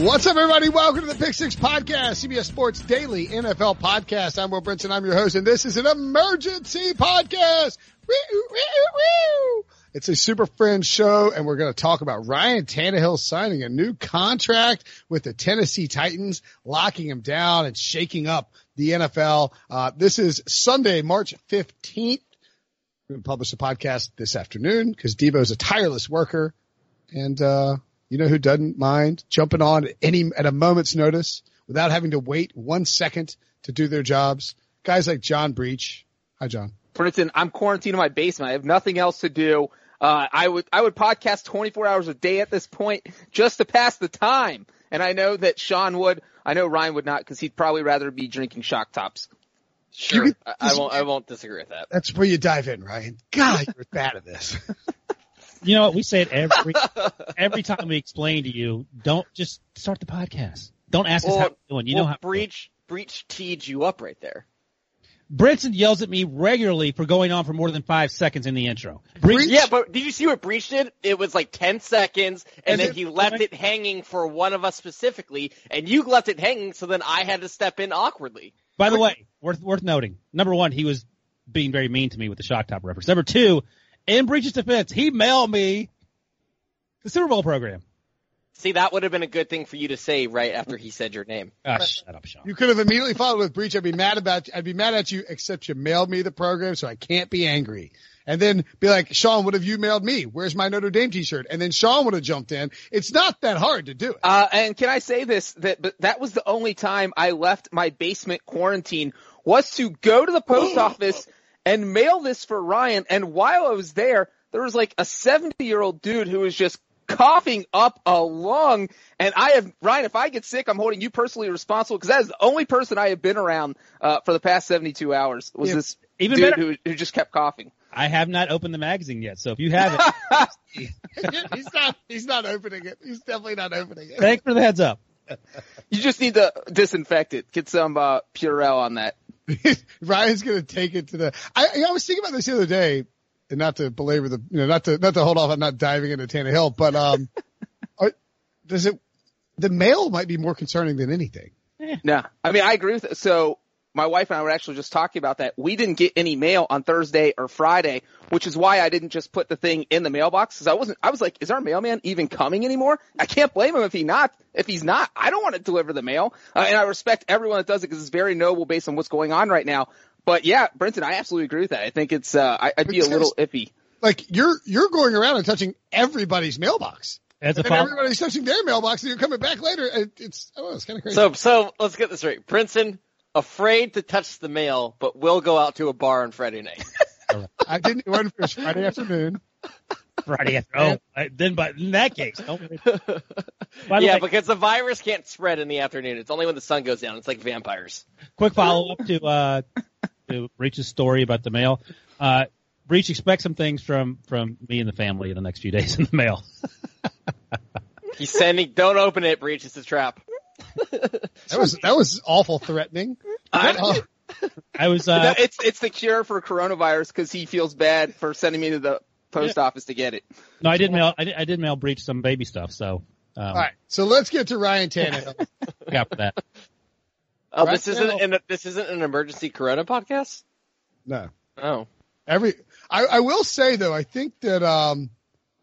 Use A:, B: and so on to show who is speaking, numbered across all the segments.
A: What's up, everybody? Welcome to the Pick Six Podcast, CBS Sports Daily NFL Podcast. I'm Will Brinson. I'm your host, and this is an emergency podcast. It's a super friend show, and we're going to talk about Ryan Tannehill signing a new contract with the Tennessee Titans, locking him down and shaking up the NFL. Uh, this is Sunday, March 15th. We're going to publish a podcast this afternoon because Debo's a tireless worker, and uh, you know who doesn't mind jumping on at any at a moment's notice without having to wait one second to do their jobs? Guys like John Breech. Hi, John.
B: Brinson, I'm quarantined in my basement. I have nothing else to do. Uh, I would I would podcast 24 hours a day at this point just to pass the time. And I know that Sean would. I know Ryan would not because he'd probably rather be drinking shock tops.
C: Sure, can, I, I won't. I won't disagree with that.
A: That's where you dive in, Ryan. God, you're bad at this.
D: You know what? We say it every every time we explain to you. Don't just start the podcast. Don't ask well, us how we're doing. You
C: well,
D: know how
C: Breech Breech teed you up right there.
D: Brinson yells at me regularly for going on for more than five seconds in the intro.
C: Breech? Yeah, but did you see what Breech did? It was like 10 seconds, and, and then he left it hanging for one of us specifically, and you left it hanging, so then I had to step in awkwardly.
D: By the way, worth, worth noting, number one, he was being very mean to me with the shock top reference. Number two, in Breech's defense, he mailed me the Super Bowl program.
C: See, that would have been a good thing for you to say right after he said your name.
D: Ah, shut up, Sean.
A: You could have immediately followed with Breech. I'd be mad about you. I'd be mad at you, except you mailed me the program, so I can't be angry. And then be like, Sean, what have you mailed me? Where's my Notre Dame t-shirt? And then Sean would have jumped in. It's not that hard to do it.
B: Uh, and can I say this, that, but that was the only time I left my basement quarantine was to go to the post office and mail this for Ryan. And while I was there, there was like a 70 year old dude who was just coughing up a lung. And I have, Ryan, if I get sick, I'm holding you personally responsible because that is the only person I have been around, uh, for the past 72 hours was yeah, this even dude who, who just kept coughing.
D: I have not opened the magazine yet, so if you have
A: it, he's not. He's not opening it. He's definitely not opening it.
D: Thanks for the heads up.
B: You just need to disinfect it. Get some uh, Purell on that.
A: Ryan's gonna take it to the. I, I was thinking about this the other day, and not to belabor the, you know, not to not to hold off on not diving into Tannehill, but um, are, does it? The mail might be more concerning than anything.
B: Yeah. No, I mean I agree with it. So my wife and I were actually just talking about that. We didn't get any mail on Thursday or Friday, which is why I didn't just put the thing in the mailbox because I wasn't. I was like, is our mailman even coming anymore? I can't blame him if he not. If he's not, I don't want to deliver the mail, uh, and I respect everyone that does it because it's very noble based on what's going on right now. But yeah, Brinson, I absolutely agree with that. I think it's. Uh, I, would be a little iffy.
A: Like you're you're going around and touching everybody's mailbox. As a and everybody's touching their mailbox, and you're coming back later. It's oh, it's kind of crazy.
C: So so let's get this right, Brinson afraid to touch the mail, but will go out to a bar on Friday night.
A: I didn't run for Friday afternoon.
D: Friday afternoon. Oh, then, but in that case,
C: yeah, way, because the virus can't spread in the afternoon. It's only when the sun goes down. It's like vampires.
D: Quick follow up to uh, to Breech's story about the mail. Uh, Breech expects some things from from me and the family in the next few days in the mail.
C: He's sending. Don't open it, Breech. It's a trap
A: that was that was awful threatening. I,
D: I was. Uh,
B: it's it's the cure for coronavirus because he feels bad for sending me to the post yeah. office to get it.
D: No, I did mail. I did, I did mail Breech some baby stuff. So.
A: Um, All right, so let's get to Ryan Tannehill.
D: got for that.
C: Oh, Ryan this isn't an, this isn't an emergency Corona podcast.
A: No.
C: Oh.
A: Every I, I will say though, I think that um,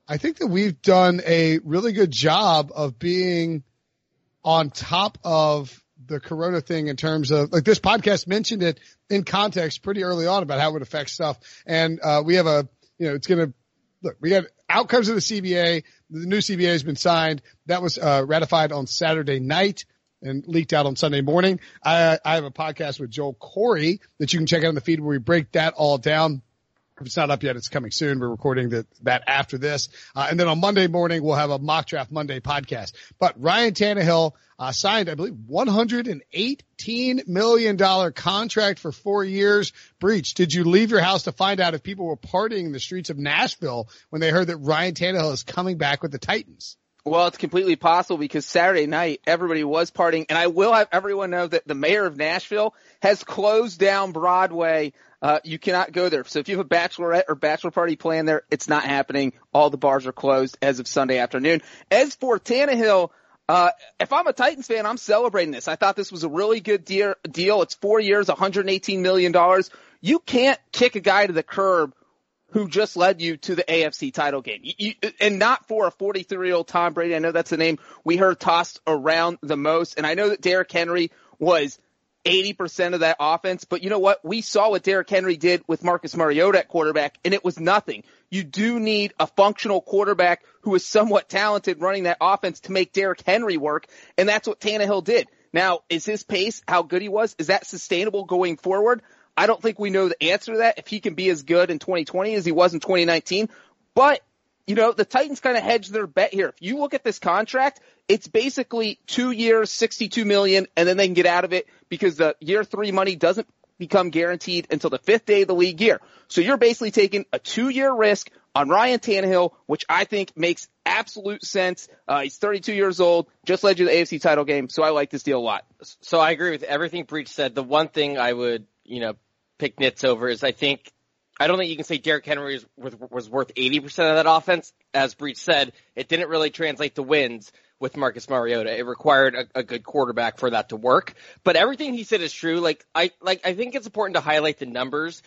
A: I think that we've done a really good job of being on top of the corona thing in terms of like this podcast mentioned it in context pretty early on about how it would affect stuff. And, uh, we have a, you know, it's going to look, we got outcomes of the CBA. The new CBA has been signed. That was, uh, ratified on Saturday night and leaked out on Sunday morning. I, I have a podcast with Joel Corry that you can check out in the feed where we break that all down. If it's not up yet, it's coming soon. We're recording that, that after this. Uh, and then on Monday morning, we'll have a mock draft Monday podcast. But Ryan Tannehill, uh, signed, I believe, $118 million contract for four years. Breech, did you leave your house to find out if people were partying in the streets of Nashville when they heard that Ryan Tannehill is coming back with the Titans?
B: Well, it's completely possible because Saturday night everybody was partying, and I will have everyone know that the mayor of Nashville has closed down Broadway uh, you cannot go there. So if you have a bachelorette or bachelor party planned there, it's not happening. All the bars are closed as of Sunday afternoon. As for Tannehill, uh, if I'm a Titans fan, I'm celebrating this. I thought this was a really good deal. deal. It's four years, $118 million. You can't kick a guy to the curb who just led you to the AFC title game. You, you, and not for a 43 year old Tom Brady. I know that's the name we heard tossed around the most. And I know that Derrick Henry was 80% of that offense. But you know what? We saw what Derrick Henry did with Marcus Mariota at quarterback, and it was nothing. You do need a functional quarterback who is somewhat talented running that offense to make Derrick Henry work, and that's what Tannehill did. Now, is his pace, how good he was, is that sustainable going forward? I don't think we know the answer to that if he can be as good in 2020 as he was in 2019. But you know, the Titans kind of hedged their bet here. If you look at this contract, it's basically two years, 62 million, and then they can get out of it because the year three money doesn't become guaranteed until the fifth day of the league year. So you're basically taking a two year risk on Ryan Tannehill, which I think makes absolute sense. Uh, he's 32 years old, just led you to the AFC title game, so I like this deal a lot.
C: So I agree with everything Breech said. The one thing I would, you know, pick over is I think I don't think you can say Derrick Henry was, was worth 80% of that offense. As Breech said, it didn't really translate to wins with Marcus Mariota. It required a, a, good quarterback for that to work. But everything he said is true. Like I like I think it's important to highlight the numbers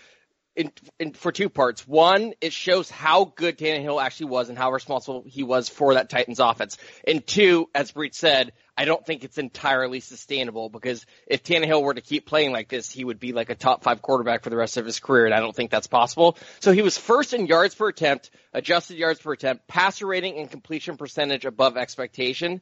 C: in, in, for two parts. One, it shows how good Tannehill actually was and how responsible he was for that Titans offense. And two, as Breech said, I don't think it's entirely sustainable because if Tannehill were to keep playing like this, he would be like a top five quarterback for the rest of his career, and I don't think that's possible. So he was first in yards per attempt, adjusted yards per attempt, passer rating and completion percentage above expectation,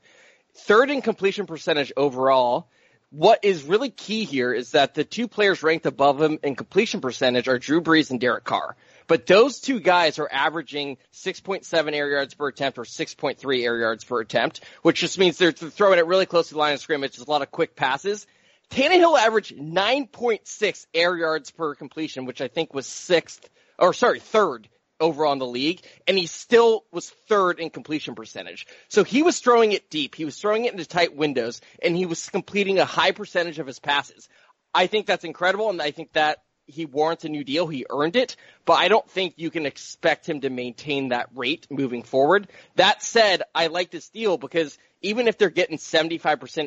C: third in completion percentage overall, what is really key here is that the two players ranked above him in completion percentage are Drew Brees and Derek Carr. But those two guys are averaging 6.7 air yards per attempt or 6.3 air yards per attempt, which just means they're throwing it really close to the line of scrimmage. There's a lot of quick passes. Tannehill averaged 9.6 air yards per completion, which I think was sixth, or sorry, third overall in the league, and he still was third in completion percentage. So he was throwing it deep. He was throwing it into tight windows, and he was completing a high percentage of his passes. I think that's incredible, and I think that he warrants a new deal. He earned it, but I don't think you can expect him to maintain that rate moving forward. That said, I like this deal because even if they're getting 75%,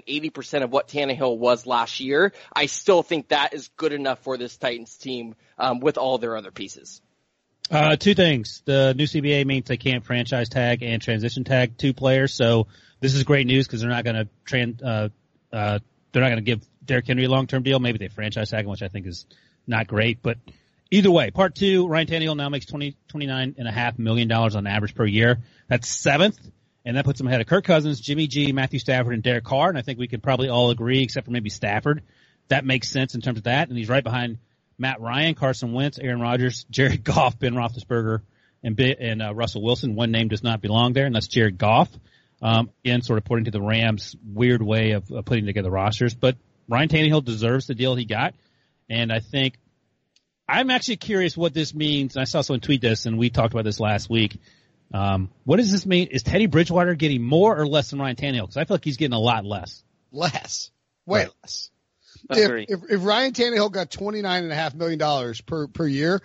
C: 80% of what Tannehill was last year, I still think that is good enough for this Titans team um, with all their other pieces.
D: Uh, two things. The new CBA means they can't franchise tag and transition tag two players. So this is great news because they're not going to trans, uh, uh, they're not going to give Derrick Henry a long-term deal. Maybe they franchise tag him, which I think is not great. But either way, part two, Ryan Tannehill now makes twenty twenty nine and a half million dollars on average per year. That's seventh. And that puts him ahead of Kirk Cousins, Jimmy G, Matthew Stafford, and Derek Carr. And I think we could probably all agree, except for maybe Stafford, that makes sense in terms of that. And he's right behind Matt Ryan, Carson Wentz, Aaron Rodgers, Jared Goff, Ben Roethlisberger, and and uh, Russell Wilson. One name does not belong there, and that's Jared Goff. Um, again, sort of putting to the Rams' weird way of, of putting together rosters. But Ryan Tannehill deserves the deal he got, and I think I'm actually curious what this means. I saw someone tweet this, and we talked about this last week. Um, what does this mean? Is Teddy Bridgewater getting more or less than Ryan Tannehill? Because I feel like he's getting a lot less.
A: Less, way right. less if, if, if Ryan Tannehill got twenty nine and a half million dollars per per year,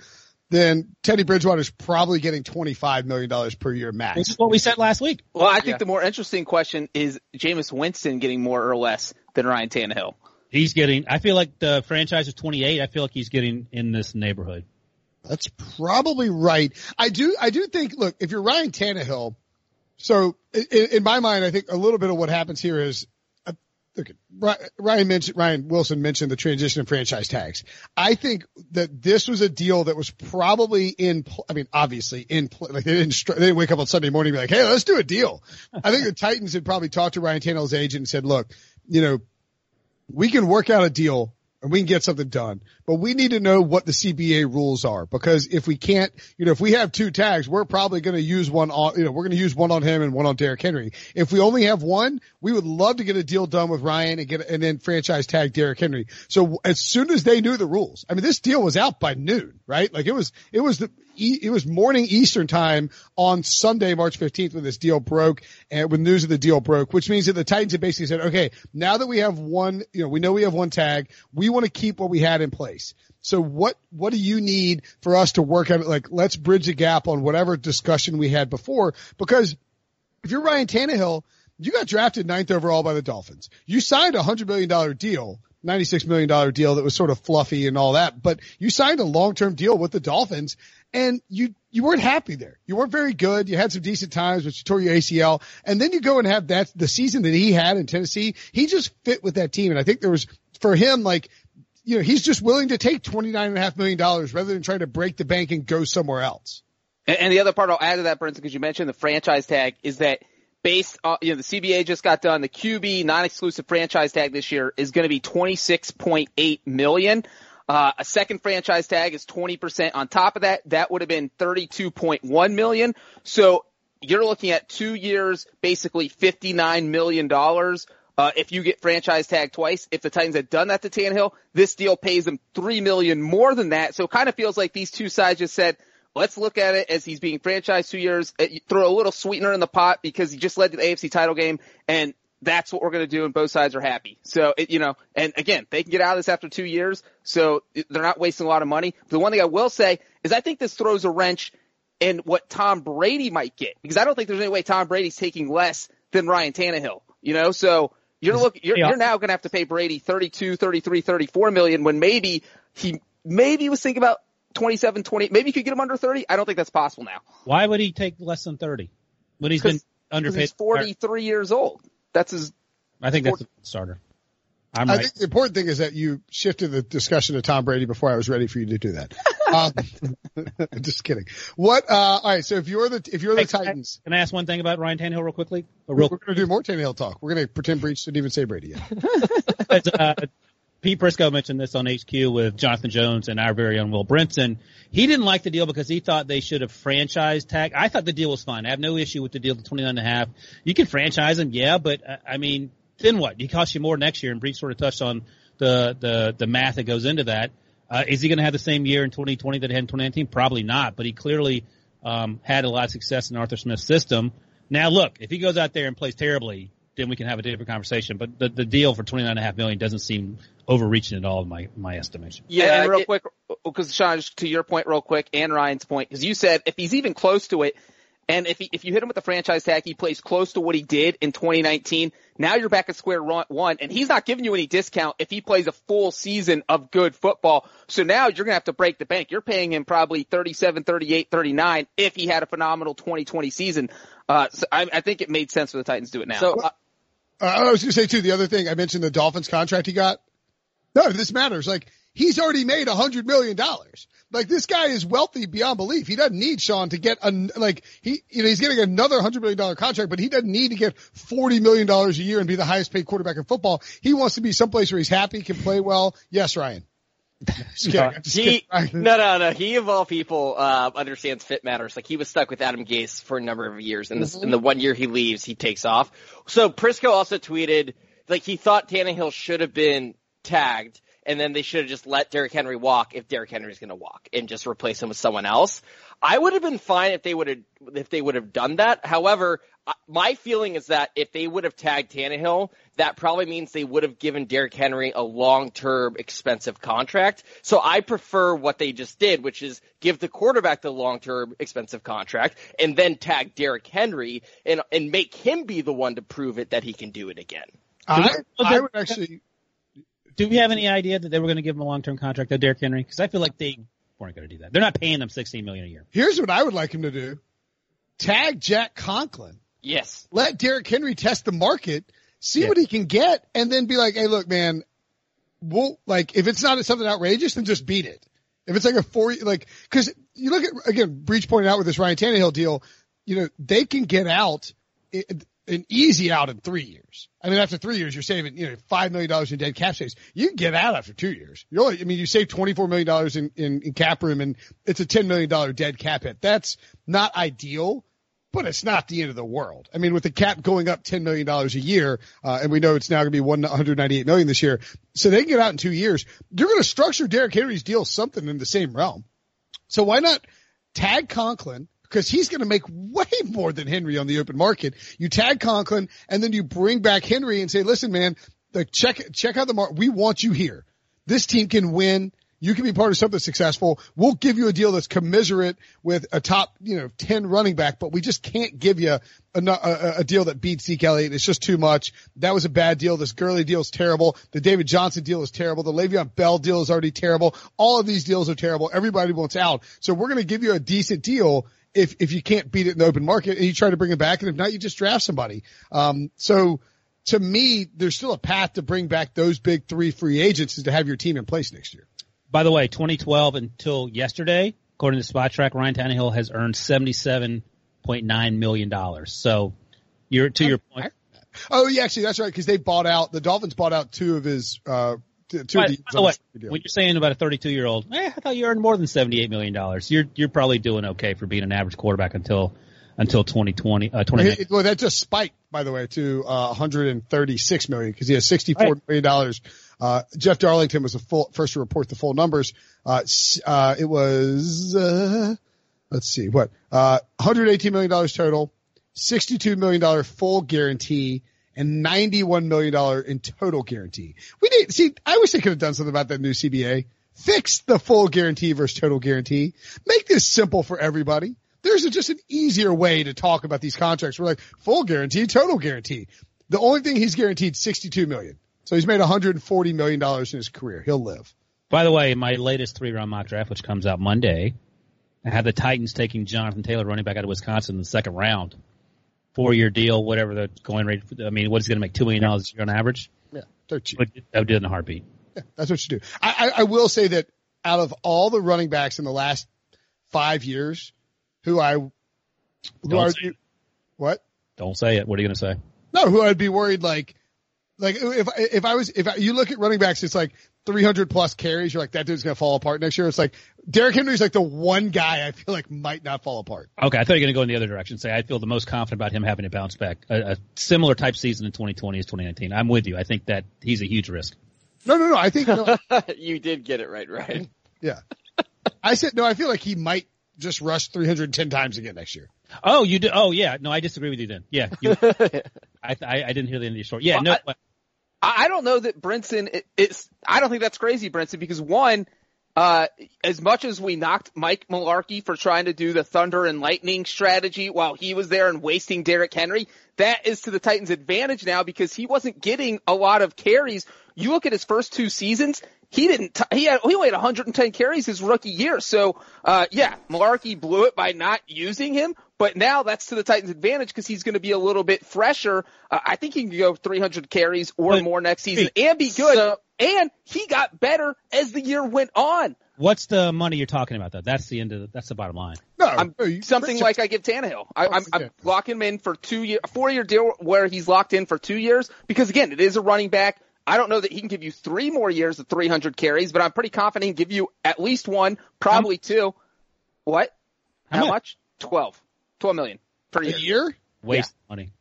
A: then Teddy Bridgewater is probably getting twenty five million dollars per year max.
D: Which is what we said last week.
B: Well, I think yeah. the more interesting question is Jameis Winston getting more or less than Ryan Tannehill.
D: He's getting. I feel like the franchise is twenty eight. I feel like he's getting in this neighborhood.
A: That's probably right. I do. I do think. Look, if you're Ryan Tannehill, so in, in my mind, I think a little bit of what happens here is look, Ryan mentioned, Ryan Wilson mentioned the transition of franchise tags. I think that this was a deal that was probably in, I mean, obviously in, like they didn't, they didn't wake up on Sunday morning and be like, Hey, let's do a deal. I think the Titans had probably talked to Ryan Tannehill's agent and said, look, you know, we can work out a deal and we can get something done. But we need to know what the CBA rules are because if we can't, you know, if we have two tags, we're probably going to use one on, you know, we're going to use one on him and one on Derrick Henry. If we only have one, we would love to get a deal done with Ryan and get, and then franchise tag Derrick Henry. So as soon as they knew the rules, I mean, this deal was out by noon, right? Like it was, it was the, it was morning Eastern time on Sunday, March 15th when this deal broke and when news of the deal broke, which means that the Titans had basically said, okay, now that we have one, you know, we know we have one tag, we want to keep what we had in place. So what, what do you need for us to work on it? Like, let's bridge the gap on whatever discussion we had before, because if you're Ryan Tannehill, you got drafted ninth overall by the Dolphins. You signed a hundred million dollar deal $96 million deal that was sort of fluffy and all that, but you signed a long-term deal with the Dolphins and you, you weren't happy there. You weren't very good. You had some decent times, but you tore your ACL and then you go and have that, the season that he had in Tennessee, he just fit with that team. And I think there was, for him, like, you know, he's just willing to take $29.5 million rather than trying to break the bank and go somewhere else.
B: And, and the other part I'll add to that, Brinson, because you mentioned the franchise tag is that based on, you know, the CBA just got done. The QB non-exclusive franchise tag this year is going to be 26.8 million. Uh, a second franchise tag is 20% on top of that. That would have been 32.1 million. So you're looking at two years, basically $59 million. Uh, if you get franchise tag twice, if the Titans had done that to Tannehill, this deal pays them three million more than that. So it kind of feels like these two sides just said, let's look at it as he's being franchised two years. Uh, throw a little sweetener in the pot because he just led to the AFC title game, and that's what we're going to do, and both sides are happy. So, it, you know, and again, they can get out of this after two years, so they're not wasting a lot of money. The one thing I will say is I think this throws a wrench in what Tom Brady might get because I don't think there's any way Tom Brady's taking less than Ryan Tannehill. You know, so you're look you're, you're now going to have to pay Brady 32, 33, 34 million when maybe he maybe was thinking about 27, 20. Maybe you could get him under 30. I don't think that's possible now.
D: Why would he take less than 30 when he's been underpaid?
B: He's 43 years old. That's his.
D: I think that's a starter. I'm
A: I
D: right.
A: think the important thing is that you shifted the discussion to Tom Brady before I was ready for you to do that. um, just kidding. What? Uh, all right. So if you're the if you're the
D: Hey, can I-
A: Titans,
D: Can I ask one thing about Ryan Tannehill real quickly? A
A: we're going to do more Tannehill talk. We're going to pretend Breech didn't even say Brady yet.
D: Uh, Pete Prisco mentioned this on HQ with Jonathan Jones and our very own Will Brinson. He didn't like the deal because he thought they should have franchise tag. I thought the deal was fine. I have no issue with the deal, the twenty nine and a half. You can franchise him, yeah, but uh, I mean, then what? He costs you more next year, and Breech sort of touched on the the the math that goes into that. Uh, is he going to have the same year in 2020 that he had in 2019? Probably not, but he clearly um, had a lot of success in Arthur Smith's system. Now, look, if he goes out there and plays terribly, then we can have a different conversation. But the, the deal for twenty nine and a half million doesn't seem overreaching at all in my my estimation.
B: Yeah, and real
C: it-
B: quick, because Sean, just to your point, real quick, and Ryan's point, because you said if he's even close to it, and if he, if you hit him with the franchise tag, he plays close to what he did in 2019. Now you're back at square one, and he's not giving you any discount if he plays a full season of good football. So now you're gonna have to break the bank. You're paying him probably 37, 38, 39 if he had a phenomenal 2020 season. Uh, so I, I think it made sense for the Titans to do it now.
C: So uh,
A: Uh, I was going to say too, the other thing I mentioned the Dolphins contract he got. No, this matters. Like he's already made a hundred million dollars. Like this guy is wealthy beyond belief. He doesn't need Sean to get an, like he, you know, he's getting another hundred million dollar contract, but he doesn't need to get forty million dollars a year and be the highest paid quarterback in football. He wants to be someplace where he's happy, can play well. Yes, Ryan. Just kidding. Just
C: he,
A: kidding, Ryan.
C: no, no, no. He of all people uh, understands fit matters. Like he was stuck with Adam Gase for a number of years, and this in the one year he leaves, he takes off. So Prisco also tweeted like he thought Tannehill should have been tagged, and then they should have just let Derrick Henry walk if Derrick Henry's going to walk, and just replace him with someone else. I would have been fine if they would have if they would have done that. However, I- my feeling is that if they would have tagged Tannehill, that probably means they would have given Derrick Henry a long-term expensive contract. So I prefer what they just did, which is give the quarterback the long-term expensive contract and then tag Derrick Henry and and make him be the one to prove it that he can do it again.
A: I, I would actually,
D: Do we have any idea that they were going to give him a long term contract to Derrick Henry? Because I feel like they weren't going to do that. They're not paying them sixteen million a year.
A: here's what I would like him to do. Tag Jack Conklin.
C: Yes.
A: let Derrick Henry test the market, see
D: Yeah.
A: what he can get, and then be like, hey, look, man, we'll, like, if it's not something outrageous, then just beat it. If it's like a four, like, cause you look at, again, Breech pointed out with this Ryan Tannehill deal, you know, they can get out. It, an easy out in three years. I mean, after three years, you're saving, you know, $5 million in dead cap space. You can get out after two years. You only, I mean, you save $24 million in, in, in cap room and it's a $10 million dead cap hit. That's not ideal, but it's not the end of the world. I mean, with the cap going up $10 million a year, uh, and we know it's now going to be 198 million this year. So they can get out in two years. You're going to structure Derrick Henry's deal something in the same realm. So why not tag Conklin? Because he's going to make way more than Henry on the open market. You tag Conklin and then you bring back Henry and say, listen, man, check, check out the market. We want you here. This team can win. You can be part of something successful. We'll give you a deal that's commiserate with a top, you know, 10 running back, but we just can't give you a, a, a deal that beats Zeke Elliott. It's just too much. That was a bad deal. This Gurley deal is terrible. The David Johnson deal is terrible. The Le'Veon Bell deal is already terrible. All of these deals are terrible. Everybody wants out. So we're going to give you a decent deal if if you can't beat it in the open market and you try to bring it back, and if not, you just draft somebody. Um, so to me, there's still a path to bring back those big three free agents is to have your team in place next year.
D: By the way, 2012 until yesterday, according to Spotrac, Ryan Tannehill has earned 77.9 million dollars. So you're to your point.
A: Oh yeah, actually that's right because they bought out the Dolphins bought out two of his uh, to, to
D: By,
A: the,
D: by the way, when you're saying about a 32 year old, eh, I thought you earned more than 78 million dollars. You're you're probably doing okay for being an average quarterback until until 2020. Uh, 20
A: well, that just spiked, by the way, to uh, 136 million because he has 64 right. million dollars. Uh, Jeff Darlington was the full first to report the full numbers. Uh, uh, it was uh, let's see what uh, 118 million dollars total, 62 million dollar full guarantee and $91 million in total guarantee. We need, see, I wish they could have done something about that new CBA. Fix the full guarantee versus total guarantee. Make this simple for everybody. There's a, just an easier way to talk about these contracts. We're like full guarantee, total guarantee. The only thing he's guaranteed 62 million. So he's made 140 million dollars in his career. He'll live.
D: By the way, my latest three round mock draft, which comes out Monday, I had the Titans taking Jonathan Taylor, running back out of Wisconsin in the second round four year deal, whatever the going rate. I mean, what's going to make two million dollars a year on average?
A: Yeah, they're cheap.
D: I would do it in a heartbeat.
A: Yeah, that's what you do. I, I, I will say that out of all the running backs in the last five years, who I, who
D: Don't
A: are you, what?
D: Don't say it. What are you going to say?
A: No, who I'd be worried like, like if if I was if I, you look at running backs, it's like 300 plus carries. You're like that dude's gonna fall apart next year. It's like Derrick Henry's like the one guy I feel like might not fall apart.
D: Okay, I thought you were going to go in the other direction. Say I feel the most confident about him having to bounce back, a, a similar type season in 2020 as 2019. I'm with you. I think that he's a huge risk.
A: No, no, no. I think no,
C: you did get it right, right?
A: yeah. I said no. I feel like he might just rush 310 times again next year.
D: Oh, you do? Oh, yeah. No, I disagree with you then. Yeah, you, I, I I didn't hear the end of your story. Yeah,
B: Well,
D: no.
B: I- I don't know that Brinson. It's. I don't think that's crazy, Brinson, because one, uh, as much as we knocked Mike Mularkey for trying to do the thunder and lightning strategy while he was there and wasting Derrick Henry, that is to the Titans' advantage now because he wasn't getting a lot of carries. You look at his first two seasons. He didn't. T- he had. He only had 110 carries his rookie year. So, uh, yeah, Mularkey blew it by not using him. But now that's to the Titans' advantage because he's going to be a little bit fresher. Uh, I think he can go 300 carries or
D: But-
B: more next season and be good.
C: So-
B: and he got better as the year went on.
D: What's the money you're talking about though? That's the end of the, that's the bottom line.
A: No,
B: I'm something like I give Tannehill. I, I'm. I'm locking him in for two year, a four year deal where he's locked in for two years because again, it is a running back. I don't know that he can give you three more years of 300 carries, but I'm pretty confident he can give you at least one, probably two. What?
D: How
B: How,
D: much?
B: much? 12. 12 million per
A: a
B: year.
A: year.
D: Waste money.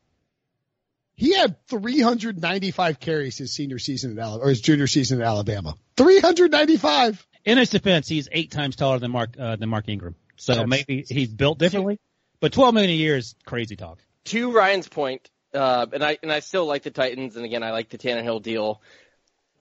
A: He had 395 carries his senior season at Alabama or his junior season at Alabama. 395.
D: In his defense, he's eight times taller than Mark uh, than Mark Ingram. So
A: Yes.
D: maybe he's built differently. But 12 million a year is crazy talk.
C: to Ryan's point, uh, and I and I still like the Titans, and again, I like the Tannehill deal.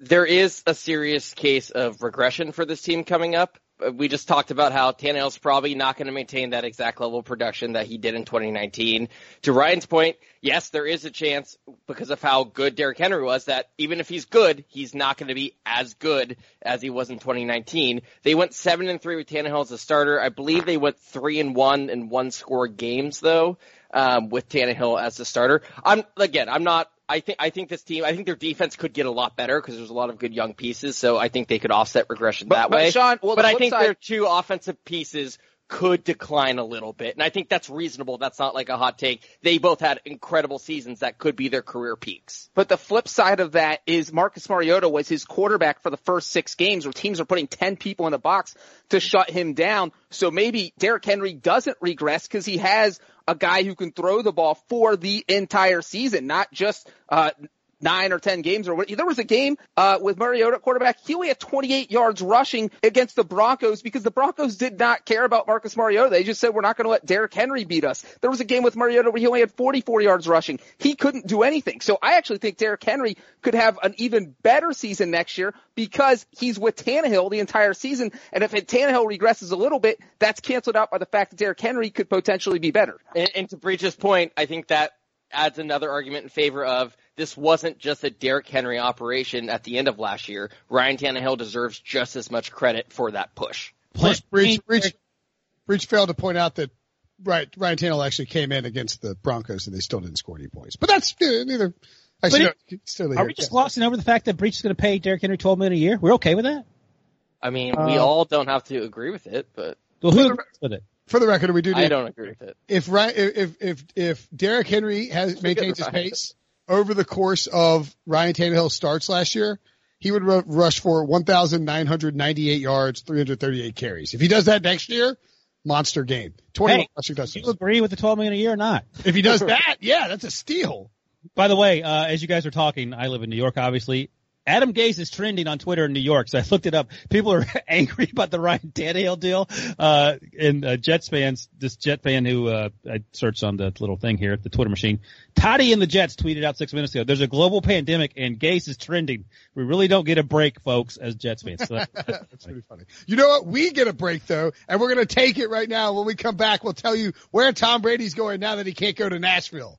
C: There is a serious case of regression for this team coming up. We just talked about how Tannehill's probably not going to maintain that exact level of production that he did in 2019. To Ryan's point, yes, there is a chance because of how good Derrick Henry was that even if he's good, he's not going to be as good as he was in 2019. They went seven and three with Tannehill as a starter. I believe they went three and one in one score games though um, with Tannehill as the starter. I'm again, I'm not. I think I think this team. I think their defense could get a lot better because there's a lot of good young pieces. So I think they could offset regression
B: But-
C: that
B: but
C: way.
B: Sean, well,
C: but I think
B: side-
C: their two offensive pieces could decline a little bit. And I think that's reasonable. That's not like a hot take. They both had incredible seasons that could be their career peaks.
B: But the flip side of that is Marcus Mariota was his quarterback for the first six games where teams are putting 10 people in the box to shut him down. So maybe Derrick Henry doesn't regress because he has a guy who can throw the ball for the entire season, not just, uh, nine or ten games or what. There was a game uh, with Mariota quarterback. He only had 28 yards rushing against the Broncos because the Broncos did not care about Marcus Mariota. They just said we're not going to let Derrick Henry beat us. There was a game with Mariota where he only had 44 yards rushing. He couldn't do anything. So I actually think Derrick Henry could have an even better season next year because he's with Tannehill the entire season. And if Tannehill regresses a little bit, that's canceled out by the fact that Derrick Henry could potentially be better.
C: And, and to Breech's point, I think that adds another argument in favor of this wasn't just a Derrick Henry operation at the end of last year. Ryan Tannehill deserves just as much credit for that push.
A: Plus, Breech, Breech, Breech failed to point out that right Ryan Tannehill actually came in against the Broncos and they still didn't score any points. But that's neither. Actually,
D: it,
A: no, still
D: are we just glossing over the fact that Breech is going to pay Derrick Henry twelve million a year? We're okay with that.
C: I mean, we uh, all don't have to agree with it, but
D: well, who agrees with it?
A: For the record, we do.
C: I don't agree with it.
A: If if if if Derrick Henry has maintains his pace over the course of Ryan Tannehill starts last year, he would rush for 1,998 yards, 338 carries. If he does that next year, monster game. 20
D: hey, rushing touchdowns. You agree with the 12 million a year or not?
A: If he does that, yeah, that's a steal.
D: By the way, uh, as you guys are talking, I live in New York, obviously. Adam Gase is trending on Twitter in New York, so I looked it up. People are angry about the Ryan Tannehill deal. Uh, and uh, Jets fans, this Jet fan who uh, I searched on the little thing here, the Twitter machine, Toddy and the Jets tweeted out six minutes ago. There's a global pandemic and Gase is trending. We really don't get a break, folks, as Jets fans. So that's,
A: that's, that's pretty funny. You know what? We get a break though, and we're gonna take it right now. When we come back, we'll tell you where Tom Brady's going now that he can't go to Nashville.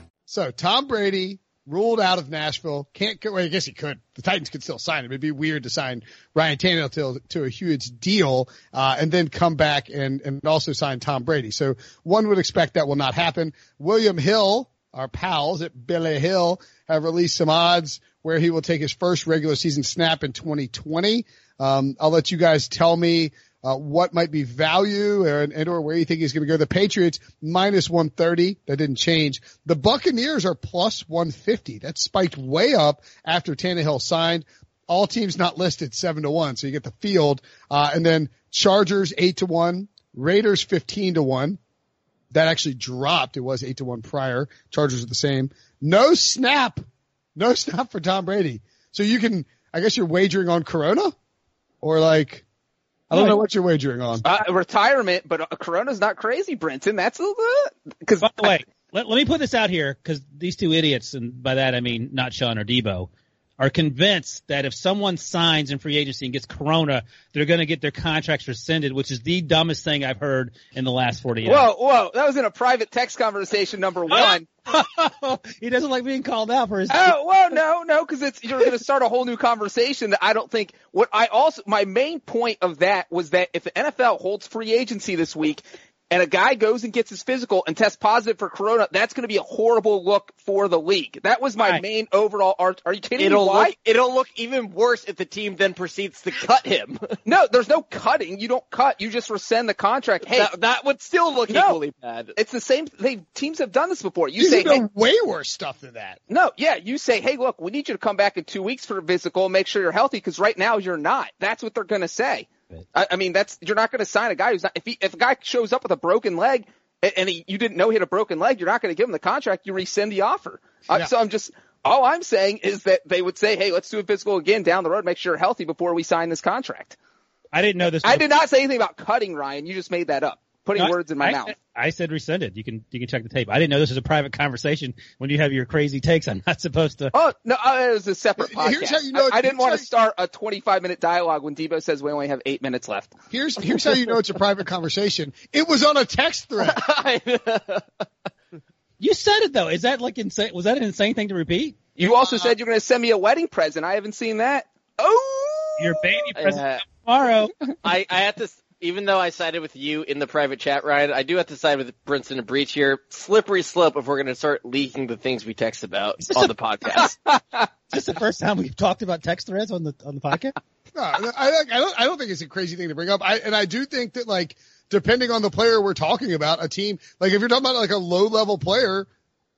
A: So Tom Brady ruled out of Nashville. Can't go. Well, I guess he could. The Titans could still sign him. It'd be weird to sign Ryan Tannehill to, to a huge deal, uh, and then come back and, and also sign Tom Brady. So one would expect that will not happen. William Hill, our pals at Billy Hill, have released some odds where he will take his first regular season snap in 2020. Um, I'll let you guys tell me uh, what might be value and, and or where you think he's going to go. The Patriots minus 130. That didn't change. The Buccaneers are plus 150. That spiked way up after Tannehill signed. All teams not listed seven to one. So you get the field. Uh, and then Chargers eight to one, Raiders 15 to one. That actually dropped. It was eight to one prior. Chargers are the same. No snap. No snap for Tom Brady. So you can, I guess you're wagering on Corona or like, I don't know what you're wagering on.
B: Uh, retirement, but Corona's not crazy, Brinson. That's a because.
D: By the way, let, let me put this out here because these two idiots, and by that I mean not Sean or Debo, are convinced that if someone signs in free agency and gets corona, they're going to get their contracts rescinded, which is the dumbest thing I've heard in the last 40 years.
B: Whoa, whoa, that was in a private text conversation number one.
D: he doesn't like being called out for his.
B: Oh, well, no, no, because it's you're going to start a whole new conversation that I don't think. What I also my main point of that was that if the NFL holds free agency this week and a guy goes and gets his physical and tests positive for corona, that's going to be a horrible look for the league. That was my
D: Right.
B: main overall art. Are you kidding
C: It'll
B: me? Why?
C: look it'll look even worse if the team then proceeds to cut him.
B: No, there's no cutting. You don't cut. You just rescind the contract. Hey,
C: that, that would still look
B: No.
C: equally bad.
B: it's the same. They teams have done this before. You
A: You
B: say,
A: say
B: hey,
A: way worse stuff than that.
B: No, yeah, you say, hey, look, we need you to come back in two weeks for a physical and make sure you're healthy because right now you're not. That's what they're going to say. I, I mean, that's you're not going to sign a guy who's not. If he, if a guy shows up with a broken leg and, and he, you didn't know he had a broken leg, you're not going to give him the contract. You rescind the offer. Uh,
A: Yeah.
B: so I'm just all I'm saying is that they would say, hey, let's do a physical again down the road, make sure you're healthy before we sign this contract.
D: I didn't know this.
B: I
D: a-
B: did not say anything about cutting Ryan. You just made that up, putting
D: No,
B: words in my
D: I
B: mouth.
D: I said rescinded. You can you can check the tape. I didn't know this was a private conversation. When you have your crazy takes, I'm not supposed to.
B: Oh no, uh, it was a separate podcast.
A: Here's how you know-
B: I, I didn't want to start a 25 minute dialogue when Debo says we only have eight minutes left.
A: Here's here's how you know it's a private conversation. It was on a text thread.
D: You said it though. Is that like insane? Was that an insane thing to repeat?
B: You also said you're going to send me a wedding present. I haven't seen that. Oh,
D: Your baby present
C: Uh,
D: tomorrow.
C: I, I have to, even though I sided with you in the private chat, Ryan, I do have to side with Brinson and Breech here. Slippery slope if we're going to start leaking the things we text about on the podcast.
D: Is this the first time we've talked about text threads on the on the podcast?
A: No, I, I don't. I don't think it's a crazy thing to bring up. I and I do think that like depending on the player we're talking about, a team like if you're talking about like a low level player,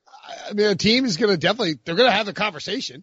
A: I- I mean a team is going to definitely they're going to have the conversation.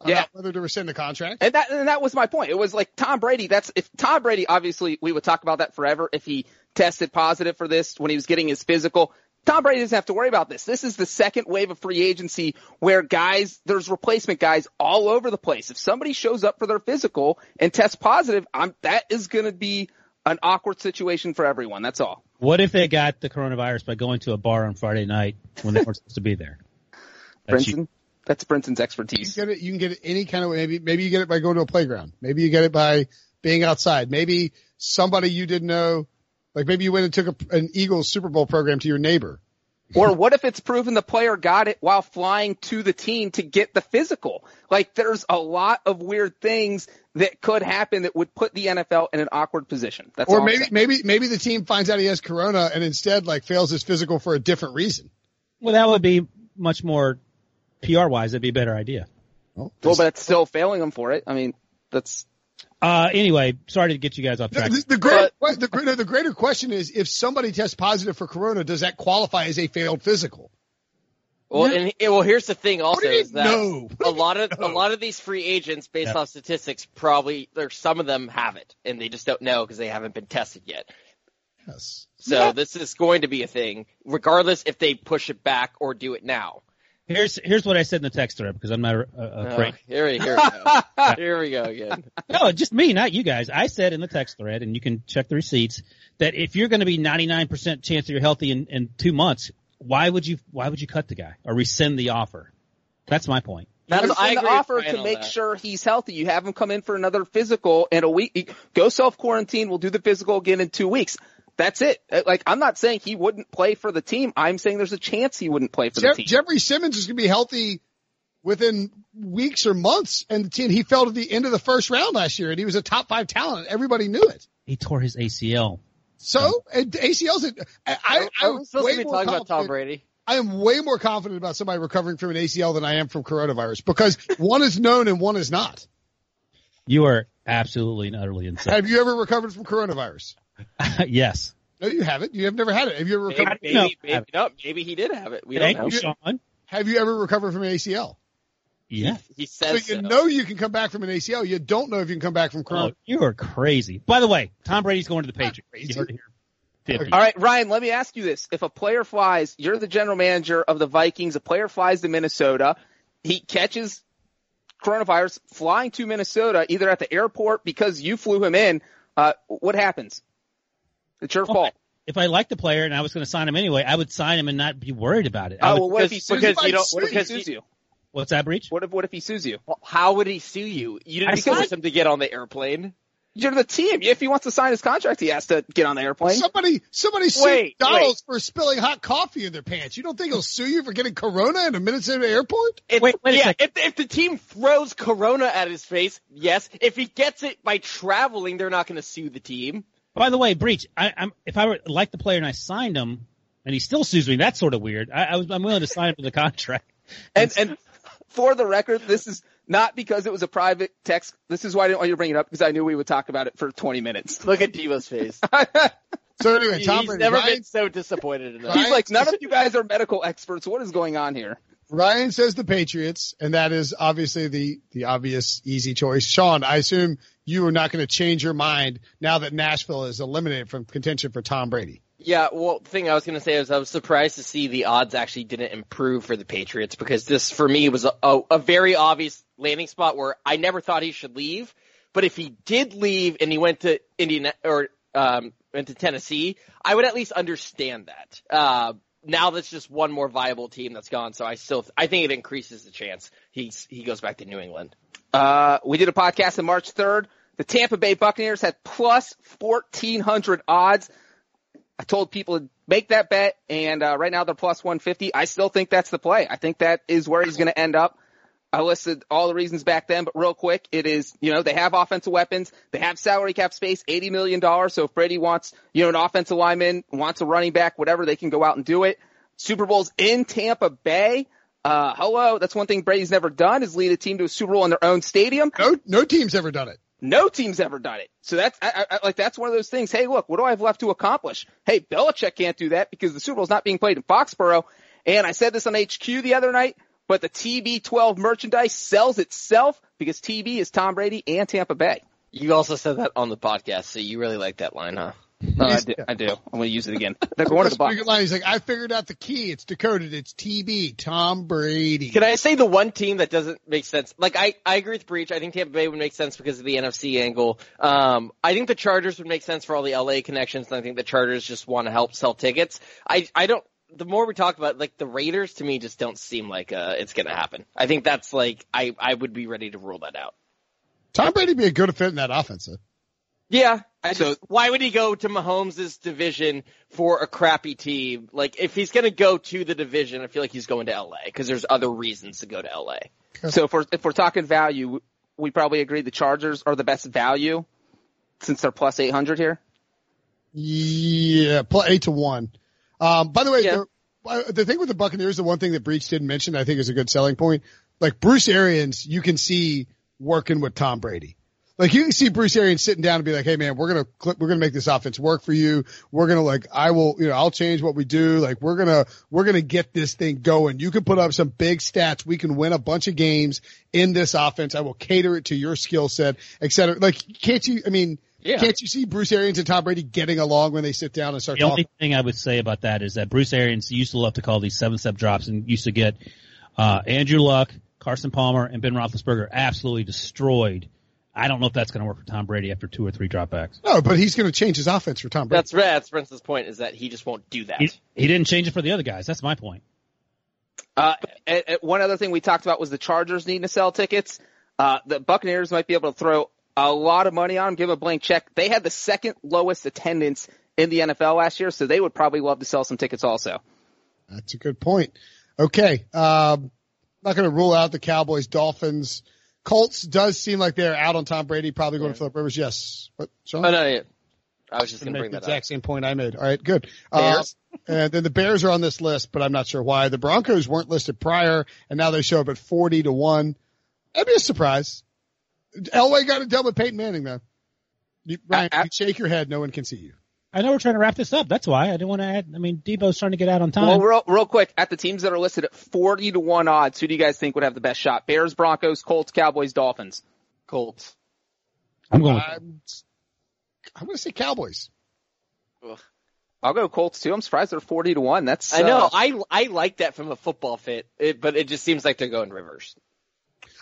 A: About
B: Yeah.
A: whether to rescind the contract.
B: and that and that was my point. It was like Tom Brady. That's if Tom Brady. Obviously, we would talk about that forever. If he tested positive for this when he was getting his physical, Tom Brady doesn't have to worry about this. This is the second wave of free agency where guys, there's replacement guys all over the place. If somebody shows up for their physical and tests positive, I'm, that is going to be an awkward situation for everyone. That's all.
D: What if they got the coronavirus by going to a bar on Friday night when they weren't supposed to be there? That's you.
B: Brinson, that's Brinson's
A: You
B: expertise.
A: can get it. You can get it any kind of way. Maybe maybe you get it by going to a playground. Maybe you get it by being outside. Maybe somebody you didn't know, like maybe you went and took a, an Eagles Super Bowl program to your neighbor.
B: Or what if it's proven the player got it while flying to the team to get the physical? Like there's a lot of weird things that could happen that would put the NFL in an awkward position. That's
A: Or maybe maybe maybe the team finds out he has corona and instead like fails his physical for a different reason.
D: Well, that would be much more PR wise. That'd be a better idea.
A: Well,
B: well, but it's still failing them for it. I mean, that's
D: Uh, anyway, sorry to get you guys off track.
A: The, the, great, the, greater, the greater question is if somebody tests positive for corona, does that qualify as a failed physical?
C: Well, and well, here's the thing also
A: do you
C: is that
A: know?
C: a lot of a lot of these free agents, based
D: Yeah.
C: off statistics, probably or some of them have it, and they just don't know because they haven't been tested yet.
A: Yes.
C: So this is going to be a thing, regardless if they push it back or do it now.
D: Here's here's what I said in the text thread because I'm not uh,
C: Oh, here, we- here we go. here we go again.
D: No, just me, not you guys. I said in the text thread, and you can check the receipts, that if you're going to be 99% chance that you're healthy in, in two months, why would you why would you cut the guy or rescind the offer? That's my point.
C: That's,
B: you
C: I agree
B: the offer to make
C: that.
B: sure he's healthy. You have him come in for another physical in a week. Go self quarantine. We'll do the physical again in two weeks. That's it. Uh, Like I'm not saying he wouldn't play for the team. I'm saying there's a chance he wouldn't play for the team.
A: Jeffery Simmons is going to be healthy within weeks or months, and the team he fell to the end of the first round last year, and he was a top five talent. Everybody knew it.
D: He tore his ACL.
A: So and ACL's. a- I, I,
C: Are
A: I'm
C: supposed to be talking about Tom Brady?
A: I am way more confident about somebody recovering from an ACL than I am from coronavirus because one is known and one is not.
D: You are absolutely and utterly insane.
A: Have you ever recovered from coronavirus?
D: yes.
A: No, you haven't. You have never had it. Have you ever
C: Maybe,
A: recovered?
C: maybe,
D: No.
C: maybe, no, maybe he did have it. We
D: Thank
C: don't know.
D: you, Sean.
A: Have you ever recovered from an ACL?
D: Yeah.
C: He
A: So
C: says
A: you
C: so.
A: know you can come back from an ACL. You don't know if you can come back from
D: Oh, you are crazy. By the way, Tom Brady's going to the Patriots.
A: crazy.
D: You heard it here. 50.
B: All right, Ryan, let me ask you this. If a player flies, you're the general manager of the Vikings, a player flies to Minnesota, he catches coronavirus flying to Minnesota, either at the airport because you flew him in, uh, what happens? It's your oh, fault.
D: If I liked the player and I was going to sign him anyway, I would sign him and not be worried about it. I
B: Oh,
D: would-
B: well, what if he
C: because-
B: sues
C: because
B: you?
C: you don't-
B: What if he sues
C: you-
B: you?
D: What's that Breech?
B: What if what if he sues you?
C: Well, how would he sue you? You didn't
D: I
C: force him to get on the airplane.
B: You're the team. If he wants to sign his contract, he has to get on the airplane.
A: Somebody, somebody sued
C: Wait,
A: McDonald's for spilling hot coffee in their pants. You don't think he'll sue you for getting Corona in a Minnesota airport?
C: If,
D: Wait, wait
C: yeah, if, if the team throws Corona at his face, yes. If he gets it by traveling, they're not going to sue the team.
D: By the way, Breech. I, I'm if I were like the player and I signed him, and he still sues me, that's sort of weird. I, I was I'm willing to sign him to the contract.
B: And and for the record, this is not because it was a private text. This is why I didn't want you to bring it up because I knew we would talk about it for 20 minutes.
C: Look at Debo's face.
A: So anyway, Tom
C: He's
A: Brady,
C: never
A: Ryan,
C: been so disappointed in
B: He's like, none of you guys are medical experts. What is going on here?
A: Ryan says the Patriots, and that is obviously the the obvious easy choice. Sean, I assume you are not going to change your mind now that Nashville is eliminated from contention for Tom Brady.
C: Yeah, well, the thing I was going to say is I was surprised to see the odds actually didn't improve for the Patriots because this, for me, was a, a, a very obvious landing spot where I never thought he should leave. But if he did leave and he went to Indiana or um, went to Tennessee, I would at least understand that. Uh, now that's just one more viable team that's gone, so I still I think it increases the chance he's he goes back to New England.
B: Uh, we did a podcast on March 3rd. The Tampa Bay Buccaneers had plus 1400 odds. I told people to make that bet, and uh, right now they're plus 150. I still think that's the play. I think that is where he's going to end up. I listed all the reasons back then, but real quick, it is, you know, they have offensive weapons, they have salary cap space, $80 million. So if Brady wants, you know, an offensive lineman, wants a running back, whatever, they can go out and do it. Super Bowl's in Tampa Bay. Uh, hello, that's one thing Brady's never done is lead a team to a Super Bowl in their own stadium.
A: No, no team's ever done it.
B: No team's ever done it. So that's I, I, like that's one of those things. Hey, look, what do I have left to accomplish? Hey, Belichick can't do that because the Super Bowl's not being played in Foxborough. And I said this on HQ the other night, but the TB12 merchandise sells itself because TB is Tom Brady and Tampa Bay.
C: You also said that on the podcast, so you really like that line, huh?
B: No, I, do, I do. I'm going to use it again. They're going to
A: That's
B: the box.
A: line. He's like, I figured out the key. It's decoded. It's TB, Tom Brady.
C: Can I say the one team that doesn't make sense? Like I, I agree with Breech. I think Tampa Bay would make sense because of the NFC angle. Um, I think the Chargers would make sense for all the LA connections, and I think the Chargers just want to help sell tickets. I, I don't. The more we talk about, like the Raiders, to me, just don't seem like uh, it's going to happen. I think that's like I, I would be ready to rule that out.
A: Tom Brady be a good fit in that offense. Though.
C: Yeah. I
B: So-
C: just, why would he go to Mahomes' division for a crappy team? Like, if he's going to go to the division, I feel like he's going to LA because there's other reasons to go to LA.
B: So if we're, if we're talking value, we probably agree the Chargers are the best value since they're plus 800 here.
A: Yeah, plus eight to one. Um, by the way,
C: Yeah.
A: the, uh, the thing with the Buccaneers, the one thing that Breech didn't mention, I think is a good selling point. Like Bruce Arians, you can see working with Tom Brady. Like you can see Bruce Arians sitting down and be like, "Hey man, we're gonna clip, we're gonna make this offense work for you. We're gonna like, I will, you know, I'll change what we do. Like we're gonna we're gonna get this thing going. You can put up some big stats. We can win a bunch of games in this offense. I will cater it to your skill set, et cetera. Like, can't you? I mean,
C: Yeah.
A: can't you see Bruce Arians and Tom Brady getting along when they sit down and start talking?
D: The
A: talking?
D: only thing I would say about that is that Bruce Arians used to love to call these seven step drops and used to get uh, Andrew Luck, Carson Palmer, and Ben Roethlisberger absolutely destroyed. I don't know if that's going to work for Tom Brady after two or three dropbacks.
A: No, but he's going to change his offense for Tom Brady.
C: That's that's Prince's point is that he just won't do that.
D: He, he didn't change it for the other guys. That's my point.
B: Uh, and, and one other thing we talked about was the Chargers needing to sell tickets. Uh, the Buccaneers might be able to throw a lot of money on them, give a blank check. They had the second lowest attendance in the NFL last year, so they would probably love to sell some tickets also.
A: That's a good point. Okay. Um, not going to rule out the Cowboys, Dolphins, Colts does seem like they're out on Tom Brady, probably going to Philip Rivers. Yes. What, Sean?
C: Oh no, yeah. I was just
A: Gonna make
C: bring
A: the
C: that up.
A: exact same point I made. All right, good. Uh, and then the Bears are on this list, but I'm not sure why. The Broncos weren't listed prior, and now they show up at 40 to 1. That'd be a surprise. Elway got a deal with Peyton Manning, though. You, Ryan,
B: I- I-
A: you shake your head. No one can see you.
D: I know we're trying to wrap this up. That's why I didn't want to add. I mean, Debo's trying to get out on time.
B: Well, real, real quick, at the teams that are listed at 40 to 1 odds, who do you guys think would have the best shot? Bears, Broncos, Colts, Cowboys, Dolphins.
C: Colts.
D: I'm going. With,
A: I'm, I'm going to say Cowboys.
B: I'll go Colts too. I'm surprised they're 40 to 1. That's,
C: I know.
B: uh,
C: I I like that from a football fit, it, but it just seems like they're going Rivers.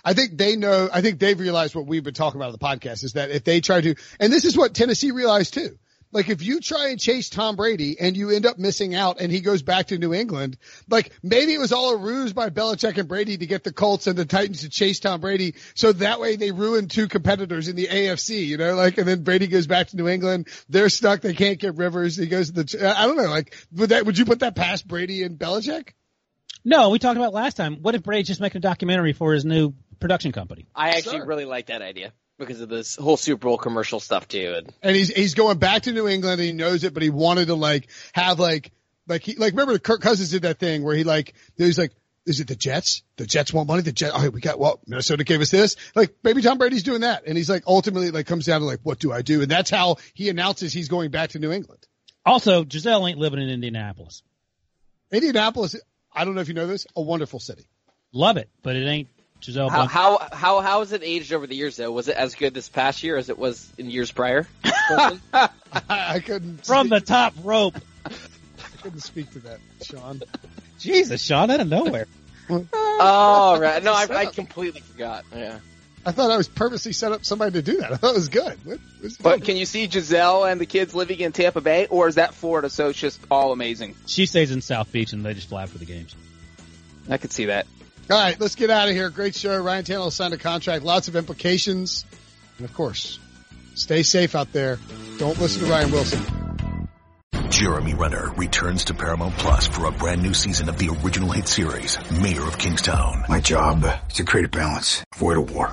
A: I think they know, I think they've realized what we've been talking about on the podcast is that if they try to, and this is what Tennessee realized too. like if you try and chase Tom Brady and you end up missing out and he goes back to New England, like maybe it was all a ruse by Belichick and Brady to get the Colts and the Titans to chase Tom Brady. So that way they ruin two competitors in the AFC, you know, like, and then Brady goes back to New England. They're stuck. They can't get Rivers. He goes to the, I don't know, like, would that, would you put that past Brady and Belichick?
D: No, we talked about last time. What if Brady's just making a documentary for his new production company?
C: I actually
A: Sure.
C: really like that idea because of this whole Super Bowl commercial stuff too. And
A: and he's he's going back to New England and he knows it, but he wanted to like have like like he like remember the Kirk Cousins did that thing where he like he's like is it the Jets? The Jets want money. The Jets. Oh, we got well. Minnesota gave us this. Like maybe Tom Brady's doing that, and he's like ultimately like comes down to like what do I do? And that's how he announces he's going back to New England.
D: Also, Gisele ain't living in Indianapolis.
A: Indianapolis. I don't know if you know this. A wonderful city.
D: Love it, but it ain't Gisele.
C: how how how how has it aged over the years though? Was it as good this past year as it was in years prior?
A: I, I couldn't
D: from the top rope.
A: I couldn't speak to that, Sean.
D: Jesus, Sean, out of nowhere.
C: oh right, no, I, I completely forgot. Yeah.
A: I thought I was purposely set up somebody to do that. I thought it was good. What, what's-
B: But can you see Gisele and the kids living in Tampa Bay, or is that Florida? So it's just all amazing.
D: She stays in South Beach and they just fly for the games.
B: I could see that.
A: All right, let's get out of here. Great show. Ryan Tannehill signed a contract. Lots of implications. And of course, stay safe out there. Don't listen to Ryan Wilson.
E: Jeremy Renner returns to Paramount Plus for a brand new season of the original hit series, Mayor of Kingstown.
F: My job is to create a balance, avoid a war.